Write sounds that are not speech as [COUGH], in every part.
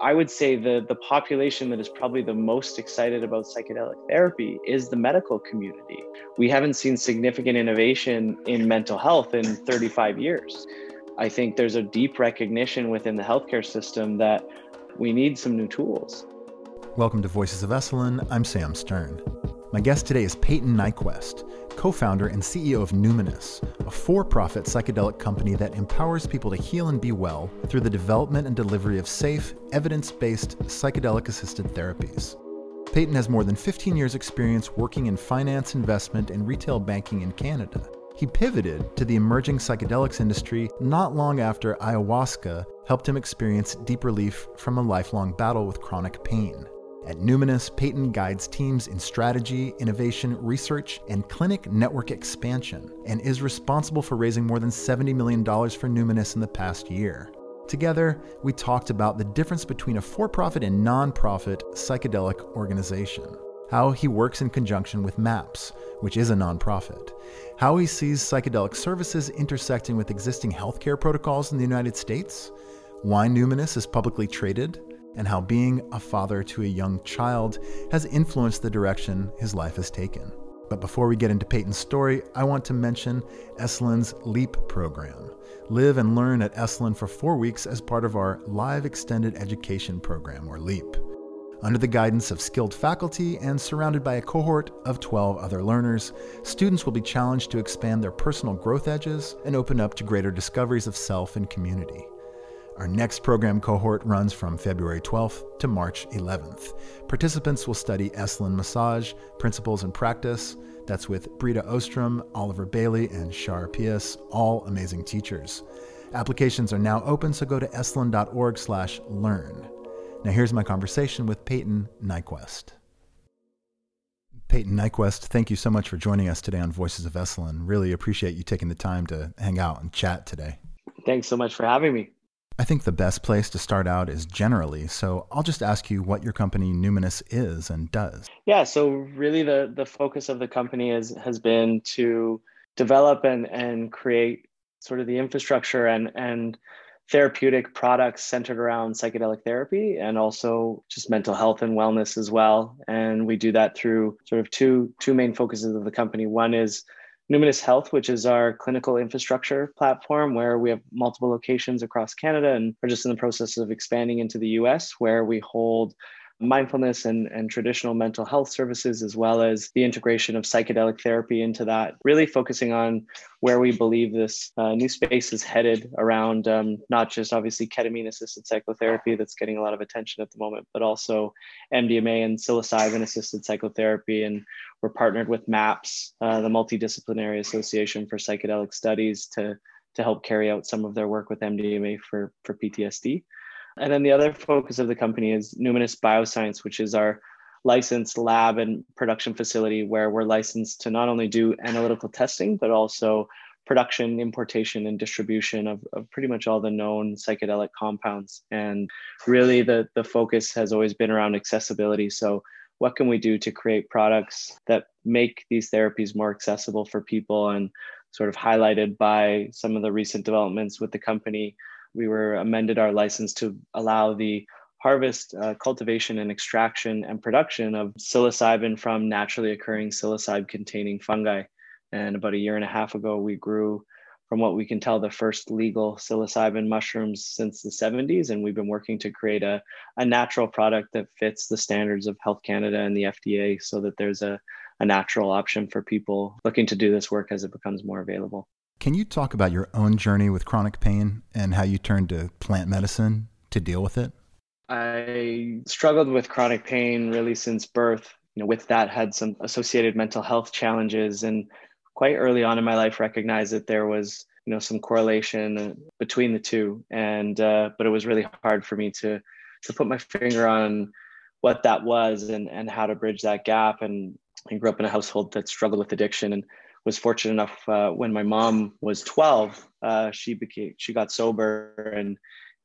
I would say the the population that is probably the most excited about psychedelic therapy is the medical community. We haven't seen significant innovation in mental health in 35 years. I think there's a deep recognition within the healthcare system that we need some new tools. Welcome to Voices of Esalen. I'm Sam Stern. My guest today is Payton Nyquvest, co founder and CEO of Numinus, a for profit psychedelic company that empowers people to heal and be well through the development and delivery of safe, evidence based psychedelic assisted therapies. Payton has more than 15 years' experience working in finance, investment, and retail banking in Canada. He pivoted to the emerging psychedelics industry not long after ayahuasca helped him experience deep relief from a lifelong battle with chronic pain. At Numinus, Payton guides teams in strategy, innovation, research, and clinic network expansion, and is responsible for raising more than $70 million for Numinus in the past year. Together, we talked about the difference between a for profit and non profit psychedelic organization, how he works in conjunction with MAPS, which is a nonprofit, how he sees psychedelic services intersecting with existing healthcare protocols in the United States, why Numinus is publicly traded, and how being a father to a young child has influenced the direction his life has taken. But before we get into Payton's story, I want to mention Esalen's LEAP program. Live and learn at Esalen for four weeks as part of our Live Extended Education Program, or LEAP. Under the guidance of skilled faculty and surrounded by a cohort of 12 other learners, students will be challenged to expand their personal growth edges and open up to greater discoveries of self and community. Our next program cohort runs from February 12th to March 11th. Participants will study Esalen massage, principles and practice. That's with Brita Ostrom, Oliver Bailey, and Shar Pius, all amazing teachers. Applications are now open, so go to esalen.org slash learn. Now here's my conversation with Payton Nyquvest. Payton Nyquvest, thank you so much for joining us today on Voices of Esalen. Really appreciate you taking the time to hang out and chat today. Thanks so much for having me. I think the best place to start out is generally. So I'll just ask you what your company Numinus is and does. Yeah, so really the the focus of the company is has been to develop and and create sort of the infrastructure and and therapeutic products centered around psychedelic therapy and also just mental health and wellness as well and we do that through sort of two two main focuses of the company one is Numinus Health, which is our clinical infrastructure platform, where we have multiple locations across Canada and are just in the process of expanding into the US, where we hold mindfulness and, and traditional mental health services, as well as the integration of psychedelic therapy into that, really focusing on where we believe this uh, new space is headed around um, not just obviously ketamine assisted psychotherapy that's getting a lot of attention at the moment, but also MDMA and psilocybin assisted psychotherapy. And we're partnered with MAPS, uh, the Multidisciplinary Association for Psychedelic Studies, to, to help carry out some of their work with MDMA for, for PTSD. And then the other focus of the company is Numinus Bioscience, which is our licensed lab and production facility where we're licensed to not only do analytical testing, but also production, importation, and distribution of, of pretty much all the known psychedelic compounds. And really, the, the focus has always been around accessibility. So, what can we do to create products that make these therapies more accessible for people and sort of highlighted by some of the recent developments with the company we were amended our license to allow the harvest, uh, cultivation, and extraction and production of psilocybin from naturally occurring psilocybe containing fungi. And about a year and a half ago, we grew, from what we can tell, the first legal psilocybin mushrooms since the 70s. And we've been working to create a, a natural product that fits the standards of Health Canada and the FDA so that there's a, a natural option for people looking to do this work as it becomes more available. Can you talk about your own journey with chronic pain and how you turned to plant medicine to deal with it? I struggled with chronic pain really since birth. You know, with that had some associated mental health challenges and quite early on in my life recognized that there was, you know, some correlation between the two and uh, but it was really hard for me to to put my finger on what that was and and how to bridge that gap and I grew up in a household that struggled with addiction and was fortunate enough uh, when my mom was 12 uh, she became she got sober and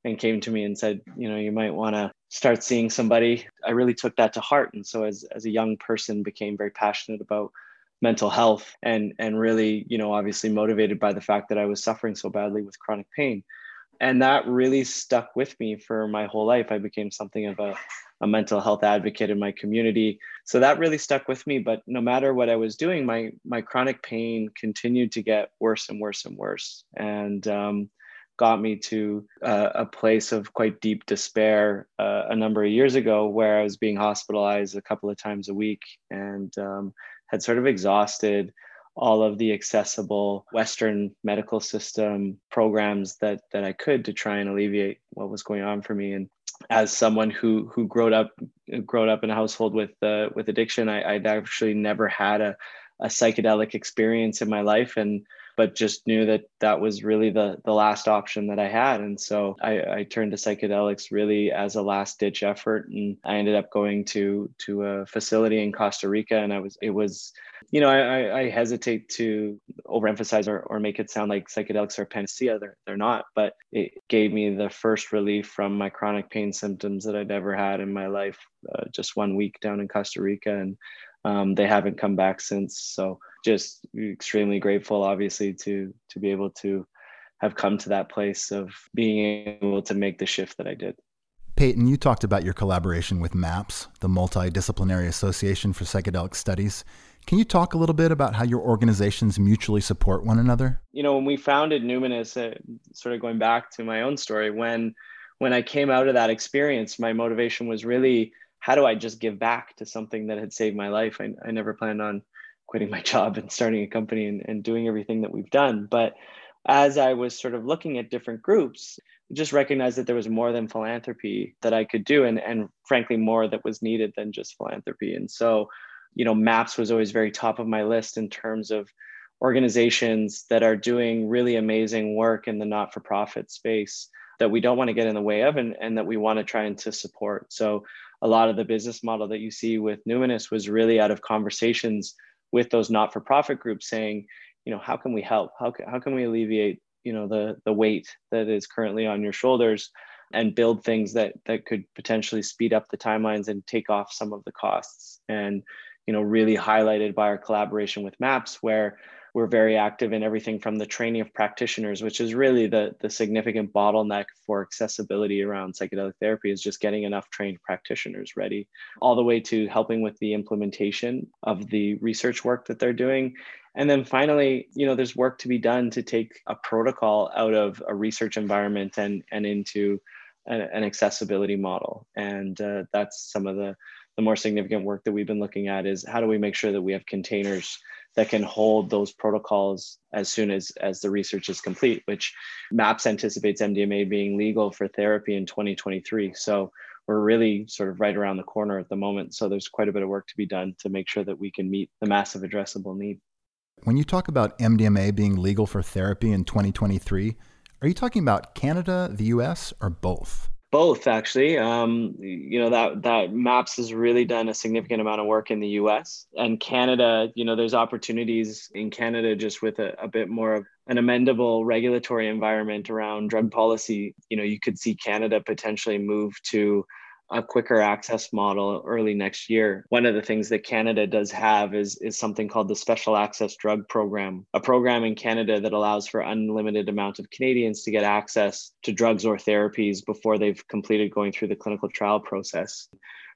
and came to me and said you know you might want to start seeing somebody i really took that to heart and so as, as a young person became very passionate about mental health and and really you know obviously motivated by the fact that i was suffering so badly with chronic pain and that really stuck with me for my whole life. I became something of a, a mental health advocate in my community. So that really stuck with me. But no matter what I was doing, my my chronic pain continued to get worse and worse and worse. And um, got me to uh, a place of quite deep despair uh, a number of years ago where I was being hospitalized a couple of times a week and um, had sort of exhausted all of the accessible Western medical system programs that that I could to try and alleviate what was going on for me. And as someone who who grew up grew up in a household with uh, with addiction, I, I'd actually never had a, a psychedelic experience in my life, and but just knew that that was really the the last option that I had. And so I, I turned to psychedelics really as a last ditch effort. And I ended up going to to a facility in Costa Rica. And I was it was, you know, I, I hesitate to overemphasize or, or make it sound like psychedelics are panacea. They're they're not, but it gave me the first relief from my chronic pain symptoms that I'd ever had in my life. Uh, just one week down in Costa Rica and um, they haven't come back since. So just extremely grateful, obviously, to to be able to have come to that place of being able to make the shift that I did. Payton, you talked about your collaboration with MAPS, the Multidisciplinary Association for Psychedelic Studies. Can you talk a little bit about how your organizations mutually support one another? You know, when we founded Numinus, uh, sort of going back to my own story, when when I came out of that experience, my motivation was really how do I just give back to something that had saved my life? I, I never planned on quitting my [LAUGHS] job and starting a company and, and doing everything that we've done. But as I was sort of looking at different groups, just recognized that there was more than philanthropy that I could do, and, and frankly, more that was needed than just philanthropy. And so, you know, MAPS was always very top of my list in terms of organizations that are doing really amazing work in the not for profit space that we don't want to get in the way of and, and that we want to try and to support. So a lot of the business model that you see with Numinus was really out of conversations with those not-for-profit groups saying, you know, how can we help? How can, how can we alleviate, you know, the the weight that is currently on your shoulders and build things that that could potentially speed up the timelines and take off some of the costs. And, you know, really highlighted by our collaboration with MAPS where we're very active in everything from the training of practitioners, which is really the, the significant bottleneck for accessibility around psychedelic therapy is just getting enough trained practitioners ready, all the way to helping with the implementation of the research work that they're doing. And then finally, you know, there's work to be done to take a protocol out of a research environment and, and into a, an accessibility model. And uh, that's some of the, the more significant work that we've been looking at is how do we make sure that we have containers that can hold those protocols as soon as as the research is complete which maps anticipates mdma being legal for therapy in 2023 so we're really sort of right around the corner at the moment. So there's quite a bit of work to be done to make sure that we can meet the massive addressable need. When you talk about mdma being legal for therapy in 2023 are you talking about canada the us or both both actually. Um, you know that that maps has really done a significant amount of work in the us and canada you know there's opportunities in canada just with a, a bit more of an amendable regulatory environment around drug policy. You know you could see canada potentially move to a quicker access model early next year. One of the things that Canada does have is, is something called the Special Access Drug Program, a program in Canada that allows for unlimited amount of Canadians to get access to drugs or therapies before they've completed going through the clinical trial process.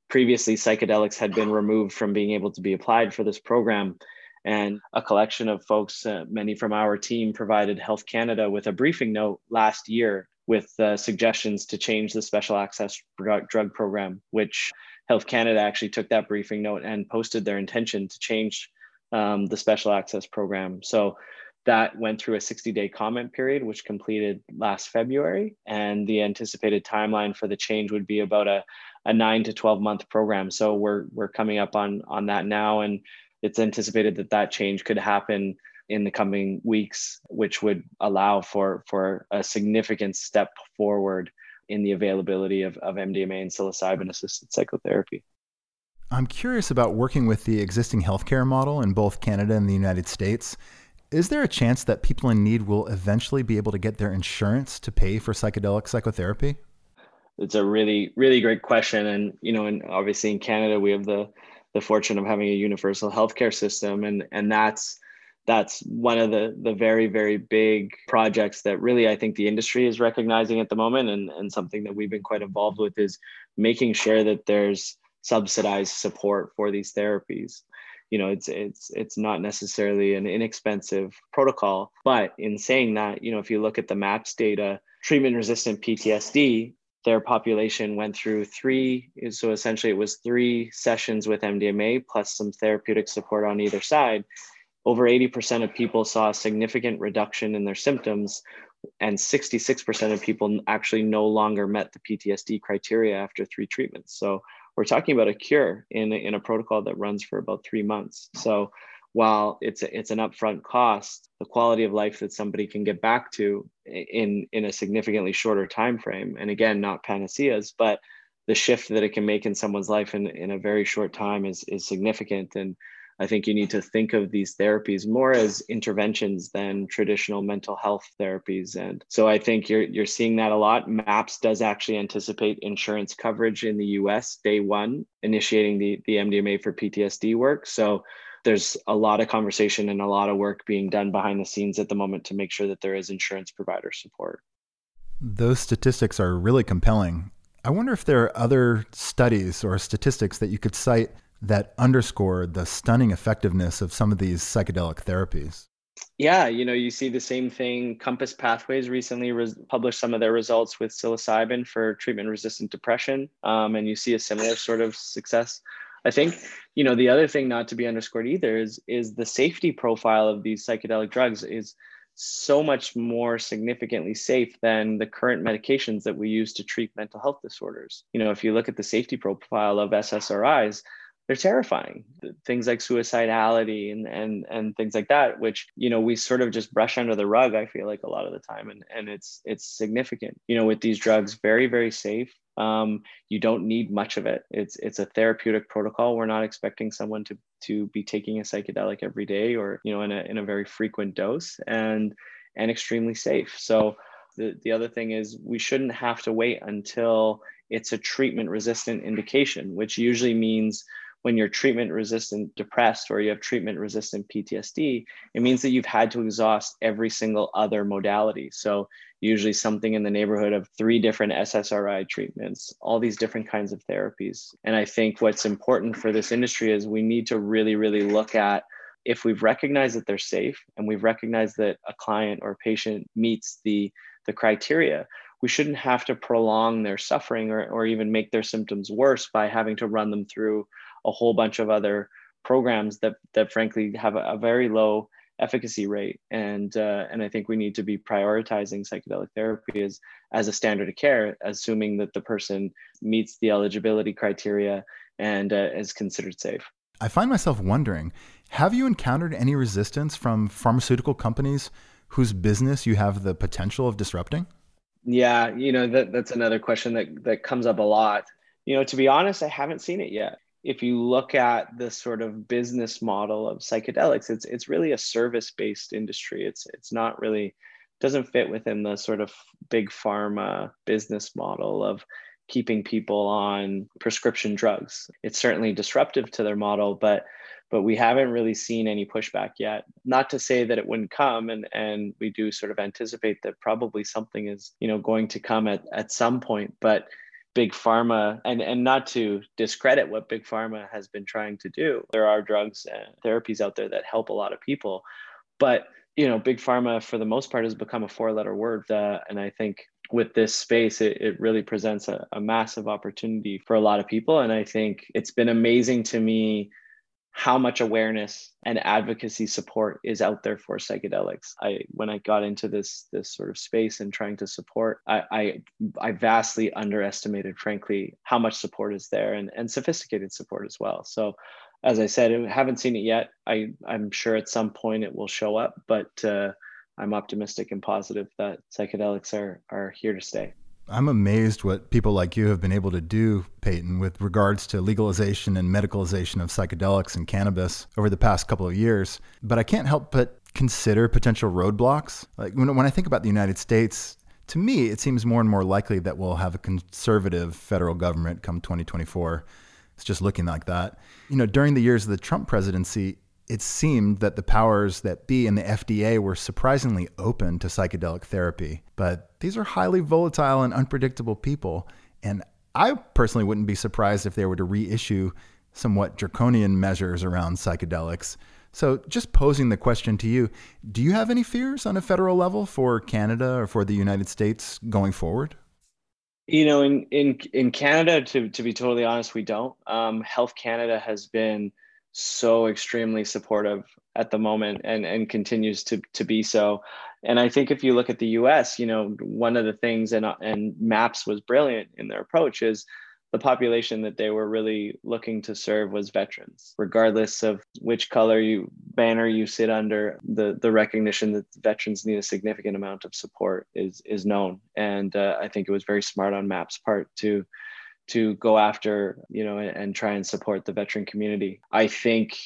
Previously, psychedelics had been removed from being able to be applied for this program. And a collection of folks, uh, many from our team, provided Health Canada with a briefing note last year with uh, suggestions to change the special access drug program, which Health Canada actually took that briefing note and posted their intention to change um, the special access program. So that went through a 60 day comment period, which completed last February. And the anticipated timeline for the change would be about a, a nine to 12 month program. So we're, we're coming up on, on that now. And it's anticipated that that change could happen in the coming weeks, which would allow for, for a significant step forward in the availability of, of MDMA and psilocybin assisted psychotherapy. I'm curious about working with the existing healthcare model in both Canada and the United States. Is there a chance that people in need will eventually be able to get their insurance to pay for psychedelic psychotherapy? It's a really, really great question. And, you know, and obviously in Canada, we have the, the fortune of having a universal healthcare system. And, and that's that's one of the the very very big projects that really I think the industry is recognizing at the moment. And and something that we've been quite involved with is making sure that there's subsidized support for these therapies. You know it's it's it's not necessarily an inexpensive protocol but in saying that you know if you look at the maps data treatment resistant ptsd their population went through three so essentially it was three sessions with mdma plus some therapeutic support on either side over 80% of people saw a significant reduction in their symptoms and 66% of people actually no longer met the ptsd criteria after three treatments so we're talking about a cure in, in a protocol that runs for about three months. So while it's a, it's an upfront cost, the quality of life that somebody can get back to in in a significantly shorter time frame, and again, not panaceas, but the shift that it can make in someone's life in, in a very short time is is significant. And I think you need to think of these therapies more as interventions than traditional mental health therapies. And so I think you're you're seeing that a lot. MAPS does actually anticipate insurance coverage in the US day one, initiating the, the MDMA for PTSD work. So there's a lot of conversation and a lot of work being done behind the scenes at the moment to make sure that there is insurance provider support. Those statistics are really compelling. I wonder if there are other studies or statistics that you could cite that underscore the stunning effectiveness of some of these psychedelic therapies. Yeah, you know, you see the same thing. Compass Pathways recently res- published some of their results with psilocybin for treatment resistant depression, um, and you see a similar sort of success. I think, you know, the other thing not to be underscored either is is the safety profile of these psychedelic drugs is so much more significantly safe than the current medications that we use to treat mental health disorders. You know, if you look at the safety profile of SSRIs, they're terrifying. Things like suicidality and and and things like that which you know we sort of just brush under the rug i feel like a lot of the time. And and it's it's significant you know with these drugs very very safe. Um, you don't need much of it. It's it's a therapeutic protocol. We're not expecting someone to to be taking a psychedelic every day or you know in a in a very frequent dose and and extremely safe. So the, the other thing is we shouldn't have to wait until it's a treatment resistant indication which usually means when you're treatment resistant depressed or you have treatment resistant PTSD, it means that you've had to exhaust every single other modality. So, usually something in the neighborhood of three different SSRI treatments, all these different kinds of therapies. And I think what's important for this industry is we need to really, really look at if we've recognized that they're safe and we've recognized that a client or patient meets the the criteria we shouldn't have to prolong their suffering or, or even make their symptoms worse by having to run them through a whole bunch of other programs that that frankly have a, a very low efficacy rate and uh, and I think we need to be prioritizing psychedelic therapy as as a standard of care assuming that the person meets the eligibility criteria and uh, is considered safe. I find myself wondering have you encountered any resistance from pharmaceutical companies whose business you have the potential of disrupting? Yeah, you know that that's another question that that comes up a lot. You know, to be honest, I haven't seen it yet if you look at the sort of business model of psychedelics, it's it's really a service-based industry. It's it's not really doesn't fit within the sort of big pharma business model of keeping people on prescription drugs. It's certainly disruptive to their model, but but we haven't really seen any pushback yet. Not to say that it wouldn't come, and and we do sort of anticipate that probably something is you know going to come at at some point, but big pharma and and not to discredit what big pharma has been trying to do there are drugs and therapies out there that help a lot of people. But you know big pharma for the most part has become a four letter word uh, and i think with this space it, it really presents a, a massive opportunity for a lot of people. And i think it's been amazing to me how much awareness and advocacy support is out there for psychedelics. I when I got into this this sort of space and trying to support, I I, I vastly underestimated, frankly, how much support is there and, and sophisticated support as well. So as I said, I haven't seen it yet. I, I'm sure at some point it will show up, but uh, I'm optimistic and positive that psychedelics are are here to stay. I'm amazed what people like you have been able to do, Payton, with regards to legalization and medicalization of psychedelics and cannabis over the past couple of years. But I can't help but consider potential roadblocks. Like when, when I think about the United States, to me, it seems more and more likely that we'll have a conservative federal government come 2024. It's just looking like that. You know, during the years of the Trump presidency, it seemed that the powers that be in the FDA were surprisingly open to psychedelic therapy. But these are highly volatile and unpredictable people. And I personally wouldn't be surprised if they were to reissue somewhat draconian measures around psychedelics. So, just posing the question to you do you have any fears on a federal level for Canada or for the United States going forward? You know, in in in Canada, to to be totally honest, we don't. Um, Health Canada has been so extremely supportive at the moment and and continues to to be so. And i think if you look at the us you know one of the things and and maps was brilliant in their approach is the population that they were really looking to serve was veterans. Regardless of which color you banner you sit under the the recognition that veterans need a significant amount of support is is known. And uh, i think it was very smart on maps part to to go after you know and, and try and support the veteran community. I think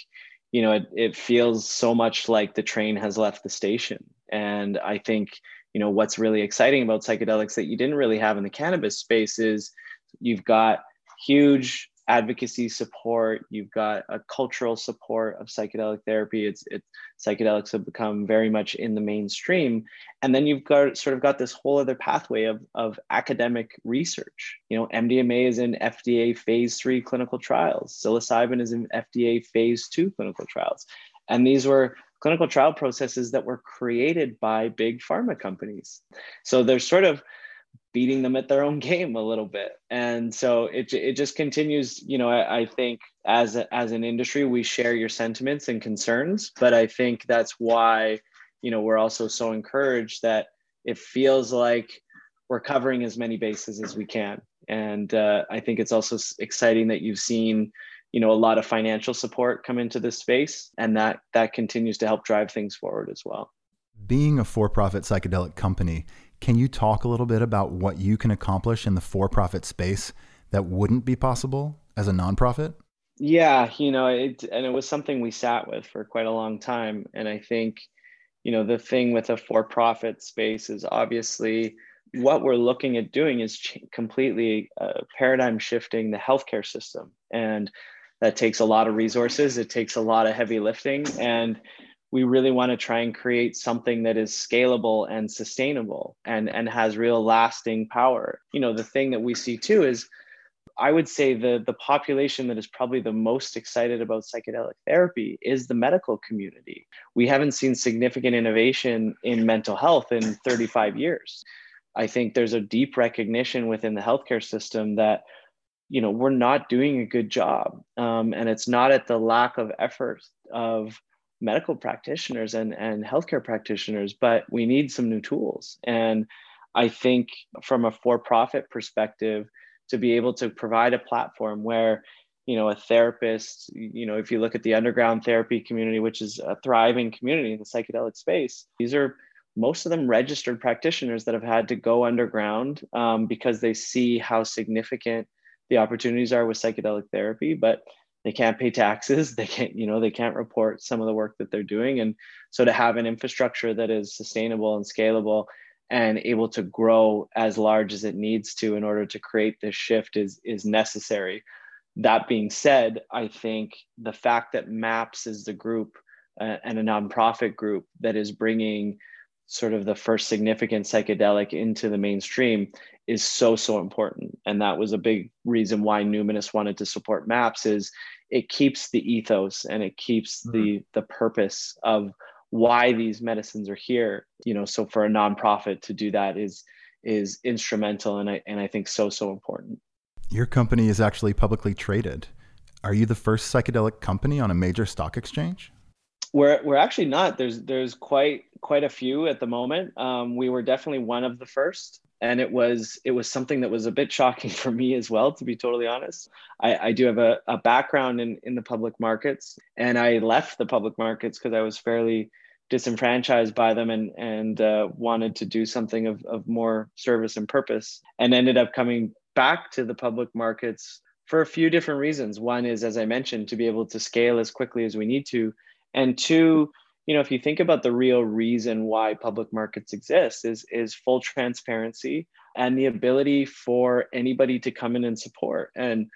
you know it, it feels so much like the train has left the station. And i think you know what's really exciting about psychedelics that you didn't really have in the cannabis space is you've got huge advocacy support you've got a cultural support of psychedelic therapy. It's it psychedelics have become very much in the mainstream. And then you've got sort of got this whole other pathway of, of academic research. You know mdma is in fda phase three clinical trials. Psilocybin is in fda phase two clinical trials. And these were clinical trial processes that were created by big pharma companies. So there's sort of beating them at their own [LAUGHS] game a little bit. And so it, it just continues, you know, I, I think as, a, as an industry, we share your sentiments and concerns, but I think that's why, you know, we're also so encouraged that it feels like we're covering as many bases as we can. And uh, I think it's also exciting that you've seen, you know, a lot of financial support come into this space and that that continues to help drive things forward as well. Being a for-profit psychedelic company, can you talk a little bit about what you can accomplish in the for profit space that wouldn't be possible as a nonprofit? Yeah, you know, it, and it was something we sat with for quite a long time. And I think, you know, the thing with a for profit space is obviously what we're looking at doing is ch- completely uh, paradigm shifting the healthcare system. And that takes a lot of resources, it takes a lot of heavy lifting. And we really want to try and create something that is scalable and sustainable and and has real lasting power. You know the thing that we see too is i would say the the population that is probably the most excited about psychedelic therapy is the medical community. We haven't seen significant innovation in mental health in 35 years. I think there's a deep recognition within the healthcare system that you know we're not doing a good job. Um, and it's not at the lack of effort of medical practitioners and, and healthcare practitioners, but we need some new tools. And I think from a for profit perspective, to be able to provide a platform where you know a therapist you know if you look at the underground therapy community which is a thriving community in the psychedelic space these are most of them registered practitioners that have had to go underground um, because they see how significant the opportunities are with psychedelic therapy but they can't pay taxes they can't you know they can't report some of the work that they're doing. And so to have an infrastructure that is sustainable and scalable and able to grow as large as it needs to in order to create this shift is is necessary. That being said i think the fact that maps is the group uh, and a nonprofit group that is bringing sort of the first significant psychedelic into the mainstream is so so important. And that was a big reason why numinus wanted to support maps is it keeps the ethos and it keeps mm-hmm. the the purpose of why these medicines are here. You know so for a nonprofit to do that is is instrumental and i and i think so so important. Your company is actually publicly traded. Are you the first psychedelic company on a major stock exchange? We're we're actually not. There's there's quite quite a few at the moment. Um, we were definitely one of the first, and it was it was something that was a bit shocking [LAUGHS] for me as well, to be totally honest. I, I do have a, a background in in the public markets, and I left the public markets because I was fairly disenfranchised by them and and uh, wanted to do something of, of more service and purpose and ended up coming back to the public markets for a few different reasons one is as i mentioned to be able to scale as quickly as we need to and two you know if you think about the real reason why public markets exist is is full transparency and the ability for anybody to come in and support. And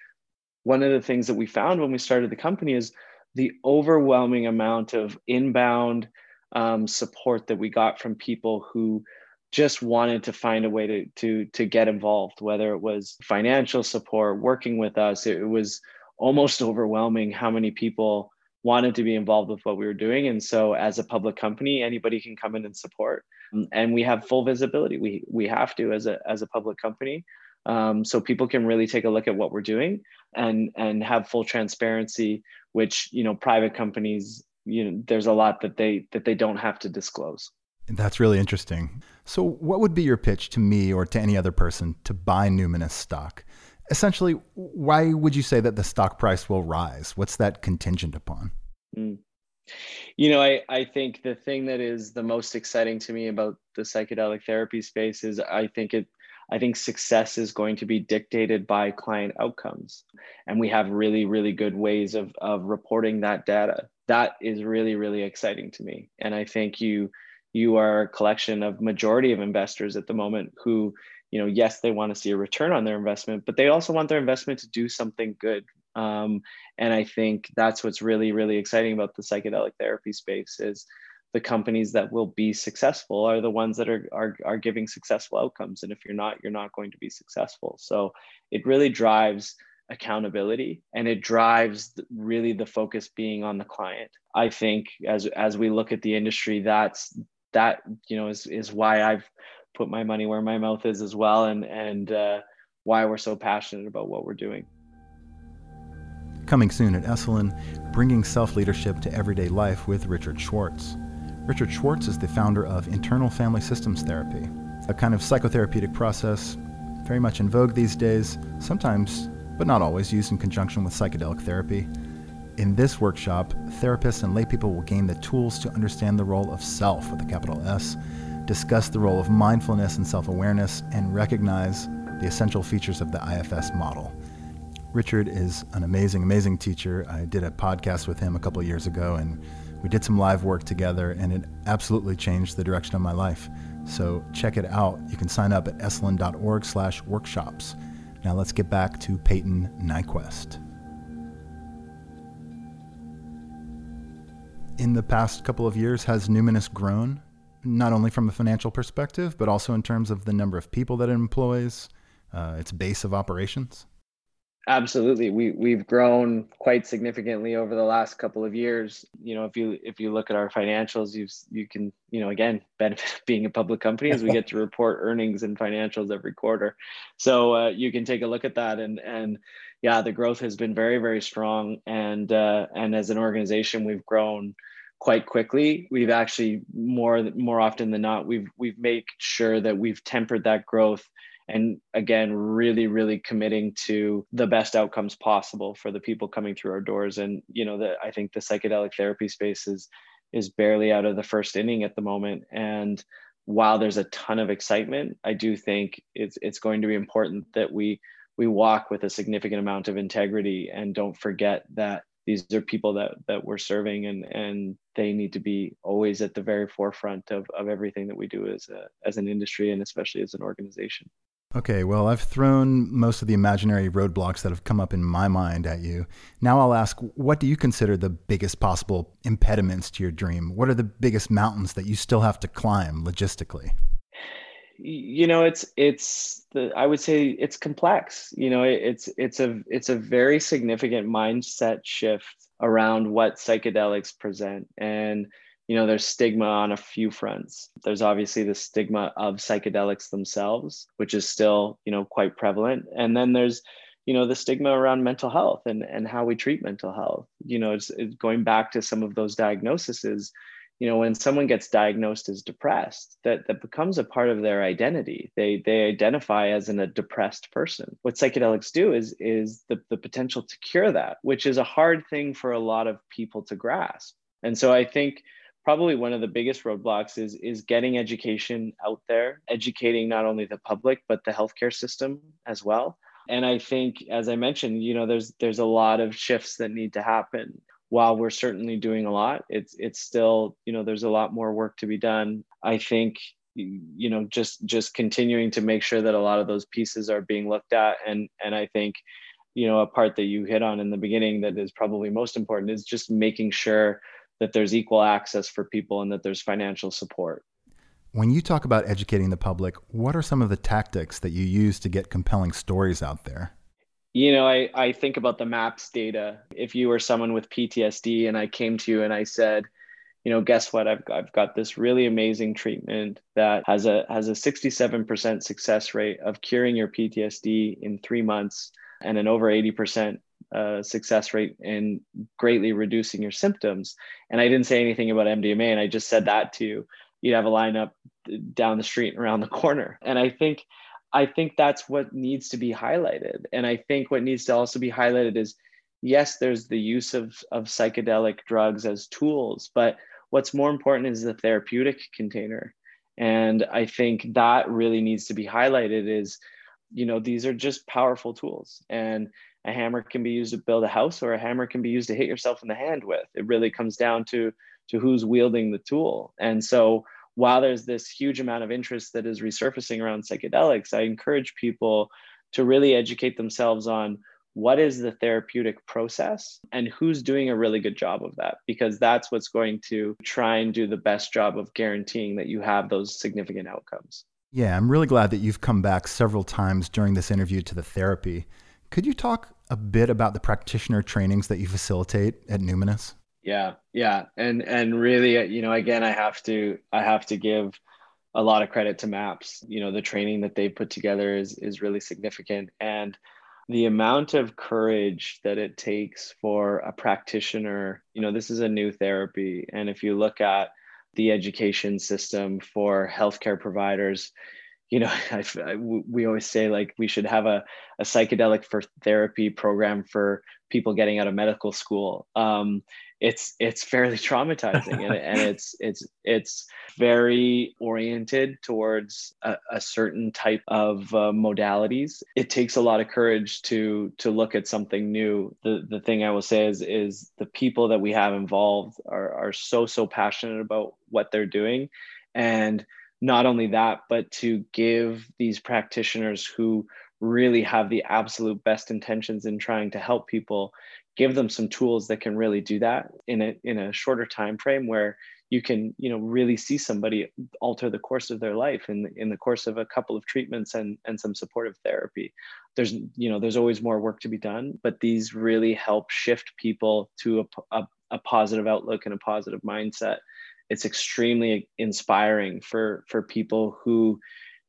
one of the things that we found when we started the company is the overwhelming amount of inbound um, support that we got from people who just wanted to find a way to to to get involved whether it was financial support working with us it was almost overwhelming how many people wanted to be involved with what we were doing. And so as a public company anybody can come in and support. And we have full visibility. We we have to as a as a public company. Um, so people can really take a look at what we're doing and and have full transparency which you know private companies you know there's a lot that they that they don't have to disclose. That's really interesting. So what would be your pitch to me or to any other person to buy numinus stock essentially why would you say that the stock price will rise what's that contingent upon mm. you know I, I think the thing that is the most exciting to me about the psychedelic therapy space is i think it I think success is going to be dictated by client outcomes. And we have really, really good ways of, of reporting that data. That is really, really exciting to me. And I think you you are a collection of majority of investors at the moment who, you know, yes, they want to see a return on their investment, but they also want their investment to do something good. Um, and I think that's what's really, really exciting about the psychedelic therapy space is the companies that will be successful are the ones that are, are, are giving successful outcomes. And if you're not, you're not going to be successful. So it really drives accountability and it drives really the focus being on the client. I think as, as we look at the industry, that's, that, you know, is, is why I've put my money where my mouth is as well. And, and, uh, why we're so passionate about what we're doing. Coming soon at Esalen, bringing self leadership to everyday life with Richard Schwartz. Richard Schwartz is the founder of internal family systems therapy, a kind of psychotherapeutic process very much in vogue these days, sometimes, but not always, used in conjunction with psychedelic therapy. In this workshop, therapists and laypeople will gain the tools to understand the role of self with a capital S, discuss the role of mindfulness and self awareness, and recognize the essential features of the IFS model. Richard is an amazing, amazing teacher. I did a podcast with him a couple years ago, and we did some live work together, and it absolutely changed the direction of my life. So check it out. You can sign up at esalen.org slash workshops. Now let's get back to Payton Nyquvest. In the past couple of years, has Numinus grown, not only from a financial perspective, but also in terms of the number of people that it employs, uh, its base of operations? Absolutely. We we've grown quite significantly over the last couple of years. You know, if you if you look at our financials, you you can, you know, again, [LAUGHS] benefit of being a public company as we get to report earnings and financials every quarter. So uh, you can take a look at that and and yeah, the growth has been very very strong and uh, and as an organization we've grown quite quickly. We've actually more more often than not we've we've made sure that we've tempered that growth and again really really committing to the best outcomes possible for the people coming through our doors and you know that i think the psychedelic therapy space is is barely out of the first inning at the moment and while there's a ton of excitement i do think it's it's going to be important that we we walk with a significant amount of integrity and don't forget that these are people that that we're serving and and they need to be always at the very forefront of, of everything that we do as a as an industry and especially as an organization Okay, well, I've thrown most of the imaginary roadblocks that have come up in my mind at you. Now I'll ask, what do you consider the biggest possible impediments to your dream? What are the biggest mountains that you still have to climb logistically? You know, it's it's the I would say it's complex. You know, it's it's a it's a very significant mindset shift around what psychedelics present. And you know there's stigma on a few fronts. There's obviously the stigma of psychedelics themselves which is still you know quite prevalent. And then there's you know the stigma around mental health and and how we treat mental health. You know it's, it's going back to some of those diagnoses you know when someone gets diagnosed as depressed that that becomes a part of their identity. They they identify as an, a depressed person. What psychedelics do is is the, the potential to cure that which is a hard thing for a lot of people to grasp. And so i think probably one of the biggest roadblocks is is getting education out there educating not only the public but the healthcare system as well. And i think as i mentioned you know there's there's a lot of shifts that need to happen while we're certainly doing a lot it's it's still you know there's a lot more work to be done i think you know just just continuing to make sure that a lot of those pieces are being looked at and and i think you know, a part that you hit on in the beginning that is probably most important is just making sure that there's equal access for people and that there's financial support. When you talk about educating the public, what are some of the tactics that you use to get compelling stories out there? You know, I, I think about the MAPS data. If you were someone with PTSD and I came to you and I said, you know, guess what? I've, I've got this really amazing treatment that has a has a 67% success rate of curing your PTSD in three months and an over 80% uh, success rate in greatly reducing your symptoms. And I didn't say anything about MDMA, and I just said that to you. You'd have a lineup down the street and around the corner. And I think, I think that's what needs to be highlighted. And I think what needs to also be highlighted is, yes, there's the use of of psychedelic drugs as tools, but what's more important is the therapeutic container. And I think that really needs to be highlighted. Is you know these are just powerful tools and a hammer can be used to build a house or a hammer can be used to hit yourself in the hand with it really comes down to to who's wielding the tool and so while there's this huge amount of interest that is resurfacing around psychedelics i encourage people to really educate themselves on what is the therapeutic process and who's doing a really good job of that because that's what's going to try and do the best job of guaranteeing that you have those significant outcomes yeah, I'm really glad that you've come back several times during this interview to the therapy. Could you talk a bit about the practitioner trainings that you facilitate at Numinus? Yeah, yeah, and and really, uh, you know, again, I have to I have to give a lot of credit to Maps. You know, the training that they put together is is really significant, and the amount of courage that it takes for a practitioner. You know, this is a new therapy, and if you look at the education system for healthcare providers you know [LAUGHS] I, I, we always say like we should have a, a psychedelic for therapy program for people getting out of medical school um, it's it's fairly [LAUGHS] traumatizing. And, and it's it's it's very oriented towards a, a certain type of uh, modalities. It takes a lot of courage to to look at something new. The the thing i will say is is the people that we have involved are are so so passionate about what they're doing. And not only that but to give these practitioners who really have the absolute best intentions in trying to help people give them some tools that can really do that in a in a shorter time frame where you can you know really see somebody alter the course of their life in in the course of a couple of treatments and and some supportive therapy. There's you know there's always more work to be done but these really help shift people to a, a, a positive outlook and a positive mindset. It's extremely inspiring for for people who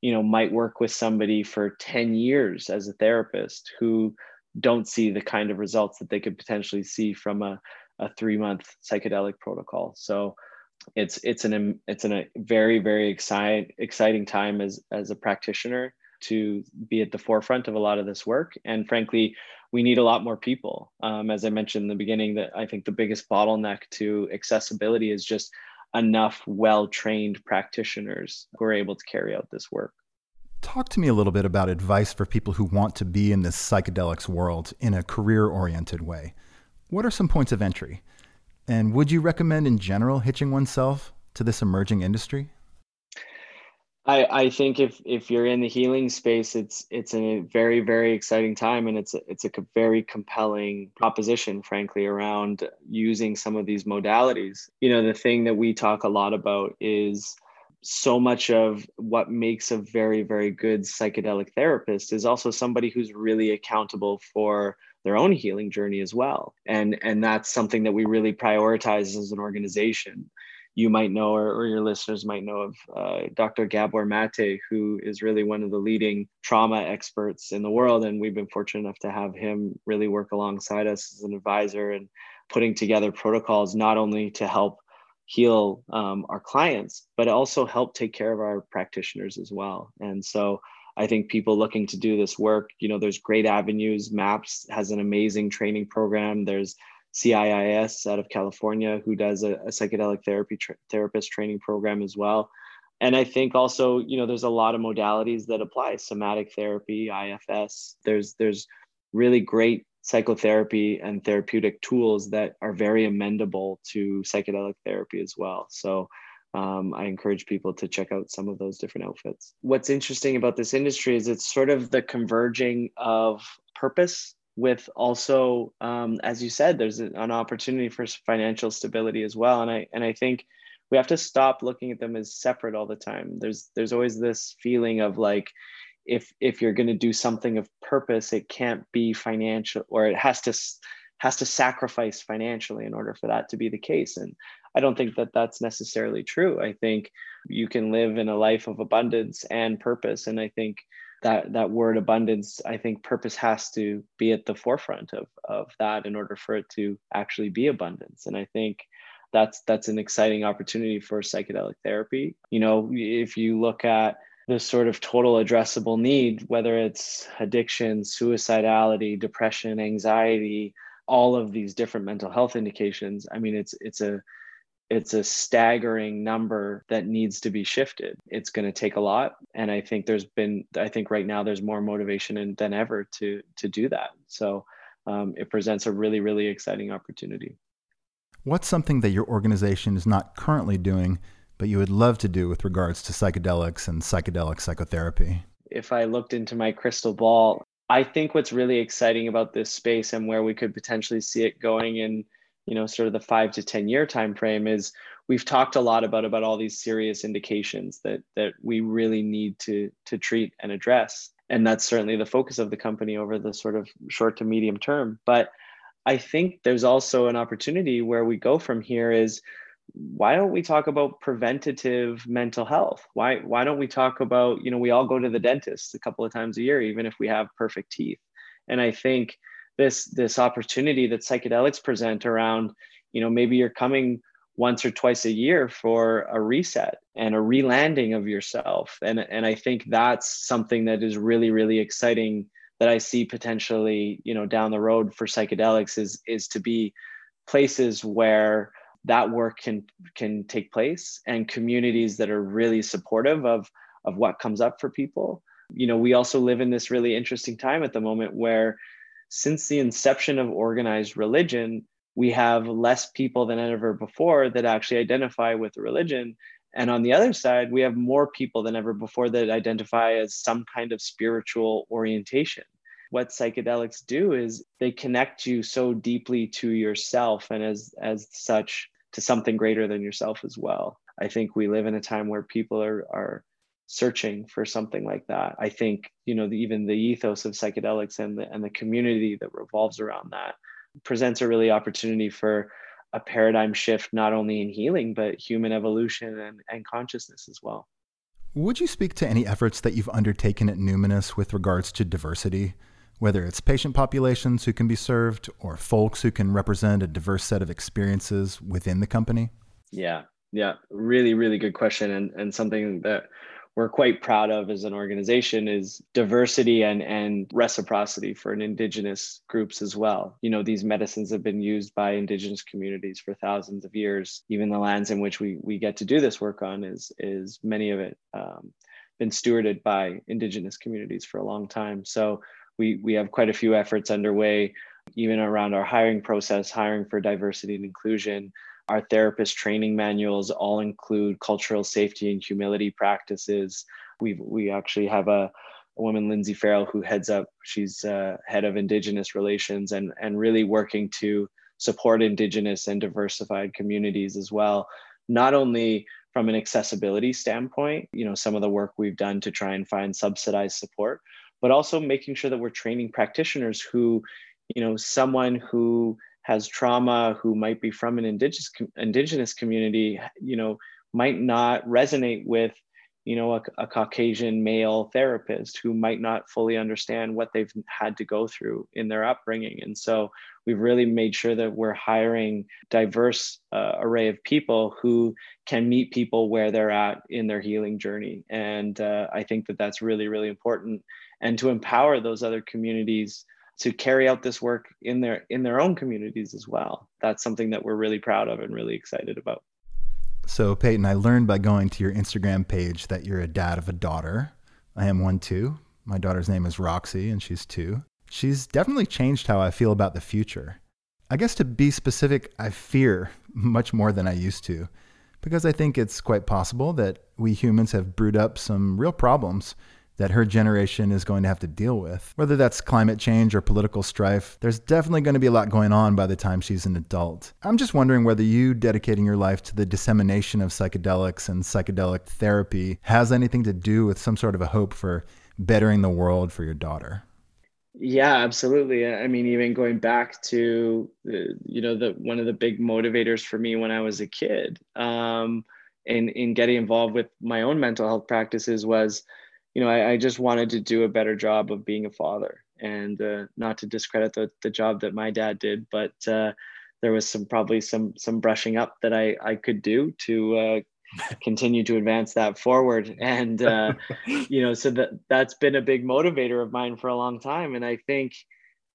you know might work with somebody for 10 years as a therapist who don't see the kind of results that they could potentially see from a, a three month psychedelic protocol. So it's it's an it's an, a very very exciting exciting time as as a practitioner to be at the forefront of a lot of this work. And frankly, we need a lot more people. Um, as I mentioned in the beginning, that I think the biggest bottleneck to accessibility is just enough well trained practitioners who are able to carry out this work. Talk to me a little bit about advice for people who want to be in this psychedelics world in a career oriented way. What are some points of entry? And would you recommend in general hitching oneself to this emerging industry? I, I think if if you're in the healing space, it's it's a very very exciting time, and it's a, it's a very compelling proposition, frankly, around using some of these modalities. You know, the thing that we talk a lot about is so much of what makes a very very good psychedelic therapist is also somebody who's really accountable for their own healing journey as well and and that's something that we really prioritize as an organization you might know or, or your listeners might know of uh, dr gabor mate who is really one of the leading trauma experts in the world and we've been fortunate enough to have him really work alongside us as an advisor and putting together protocols not only to help heal um, our clients, but also help take care of our practitioners as well. And so I think people looking to do this work, you know, there's great avenues. MAPS has an amazing training program. There's CIIS out of California who does a, a psychedelic therapy tra- therapist training program as well. And I think also, you know, there's a lot of modalities that apply: somatic therapy, IFS. There's there's really great psychotherapy and therapeutic tools that are very amendable to psychedelic therapy as well. So um, I encourage people to check out some of those different outfits. What's interesting about this industry is it's sort of the converging of purpose with also um, as you said there's an opportunity for financial stability as well. And i and i think we have to stop looking at them as separate all the time. There's there's always this feeling of like if if you're going to do something of purpose it can't be financial or it has to has to sacrifice financially in order for that to be the case. And i don't think that that's necessarily true. I think you can live in a life of abundance and purpose. And i think that that word abundance i think purpose has to be at the forefront of of that in order for it to actually be abundance. And i think that's that's an exciting opportunity for psychedelic therapy. You know if you look at the sort of total addressable need whether it's addiction suicidality depression anxiety all of these different mental health indications i mean it's it's a it's a staggering number that needs to be shifted. It's going to take a lot and i think there's been i think right now there's more motivation in, than ever to to do that. So um, it presents a really really exciting opportunity. What's something that your organization is not currently doing but you would love to do with regards to psychedelics and psychedelic psychotherapy? If i looked into my crystal ball i think what's really exciting about this space and where we could potentially see it going in you know sort of the five to ten year time frame is we've talked a lot about about all these serious indications that that we really need to to treat and address. And that's certainly the focus of the company over the sort of short to medium term. But i think there's also an opportunity where we go from here is why don't we talk about preventative mental health? Why why don't we talk about you know we all go to the dentist a couple of times a year even if we have perfect teeth. And i think this this opportunity that psychedelics present around you know maybe you're coming once or twice a year for a reset and a relanding of yourself. And and i think that's something that is really really exciting that i see potentially you know down the road for psychedelics is is to be places where that work can can take place and communities that are really supportive of of what comes up for people. You know we also live in this really interesting time at the moment where since the inception of organized religion, we have less people than ever before that actually identify with religion. And on the other side, we have more people than ever before that identify as some kind of spiritual orientation. What psychedelics do is they connect you so deeply to yourself and as, as such to something greater than yourself as well. I think we live in a time where people are, are searching for something like that. I think, you know, the, even the ethos of psychedelics and the, and the community that revolves around that presents a really opportunity for a paradigm shift, not only in healing, but human evolution and, and consciousness as well. Would you speak to any efforts that you've undertaken at Numinus with regards to diversity, whether it's patient populations who can be served or folks who can represent a diverse set of experiences within the company? Yeah, yeah, really, really good question, and and something that we're quite proud of as an organization is diversity and, and reciprocity for an indigenous groups as well. You know, these medicines have been used by indigenous communities for thousands of years. Even the lands in which we, we get to do this work on is, is many of it um, been stewarded by indigenous communities for a long time. So we, we have quite a few efforts underway, even around our hiring process, hiring for diversity and inclusion, our therapist training manuals all include cultural safety and humility practices. We we actually have a, a woman, Lindsay Farrell, who heads up. She's uh, head of Indigenous relations and and really working to support Indigenous and diversified communities as well. Not only from an accessibility standpoint, you know, some of the work we've done to try and find subsidized support, but also making sure that we're training practitioners who, you know, someone who has trauma who might be from an indigenous indigenous community you know might not resonate with you know a, a, caucasian male therapist who might not fully understand what they've had to go through in their upbringing. And so we've really made sure that we're hiring diverse uh, array of people who can meet people where they're at in their healing journey. And uh, i think that that's really really important. And to empower those other communities to carry out this work in their in their own communities as well. That's something that we're really proud of and really excited about. So Payton, I learned by going to your Instagram page that you're a dad of a daughter. I am one too. My daughter's name is Roxy and she's 2. She's definitely changed how I feel about the future. I guess to be specific, I fear [LAUGHS] much more than I used to because I think it's quite possible that we humans have brewed up some real problems that her generation is going to have to deal with. Whether that's climate change or political strife, there's definitely going to be a lot going on by the time she's an adult. I'm just wondering whether you dedicating your life to the dissemination of psychedelics and psychedelic therapy has anything to do with some sort of a hope for bettering the world for your daughter. Yeah, absolutely. I mean, even going back to you know the one of the big motivators for me when I was a kid, um, in in getting involved with my own mental health practices was you know, I, I, just wanted to do a better job of being a father and uh, not to discredit the, the job that my dad did, but uh, there was some probably some some brushing up that I, I could do to uh, [LAUGHS] continue to advance that forward. And uh, [LAUGHS] you know, so that that's been a big motivator of mine for a long time. And I think,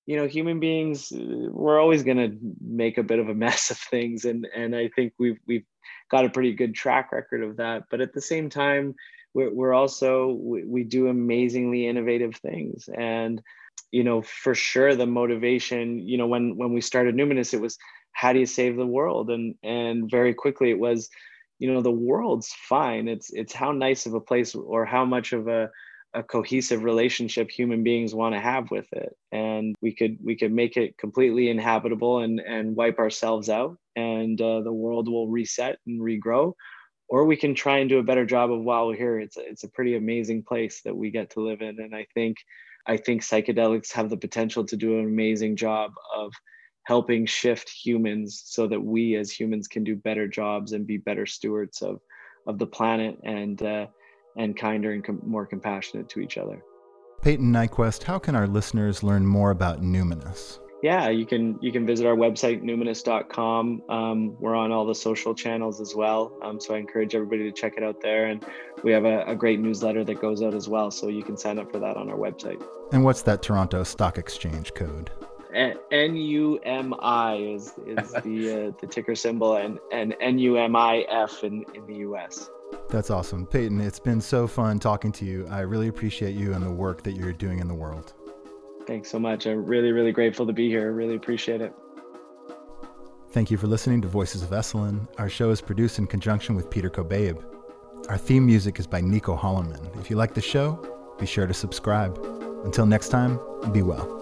you know, human beings we're always going to make a bit of a [LAUGHS] mess of things, and and I think we've we've got a pretty good track record of that. But at the same time we're, we're also we, we do amazingly innovative things. And you know for sure the motivation you know when when we started numinus it was how do you save the world? And and very quickly it was you know the world's fine. It's it's how nice of a place or how much of a a cohesive relationship human beings want to have with it. And we could we could make it completely inhabitable and and wipe ourselves out. And uh, the world will reset and regrow or we can try and do a better job of while we're here. It's a, it's a pretty amazing place that we get to live in, and I think I think psychedelics have the potential to do an amazing job of helping shift humans so that we as humans can do better jobs and be better stewards of of the planet and uh, and kinder and com- more compassionate to each other. Payton Nyquvest, how can our listeners learn more about Numinus? Yeah, you can you can visit our website numinus.com. Um, we're on all the social channels as well, um, so I encourage everybody to check it out there. And we have a, a, great newsletter that goes out as well, so you can sign up for that on our website. And what's that Toronto Stock Exchange code? N U M I is is [LAUGHS] the uh, the ticker symbol, and and N U M I F in in the U.S. That's awesome, Payton. It's been so fun talking to you. I really appreciate you and the work that you're doing in the world. Thanks so much. I'm really, really grateful to be here. Really appreciate it. Thank you for listening to Voices of Esalen. Our show is produced in conjunction with Peter Kobabe. Our theme music is by Nico Holloman. If you like the show, be sure to subscribe. Until next time, be well.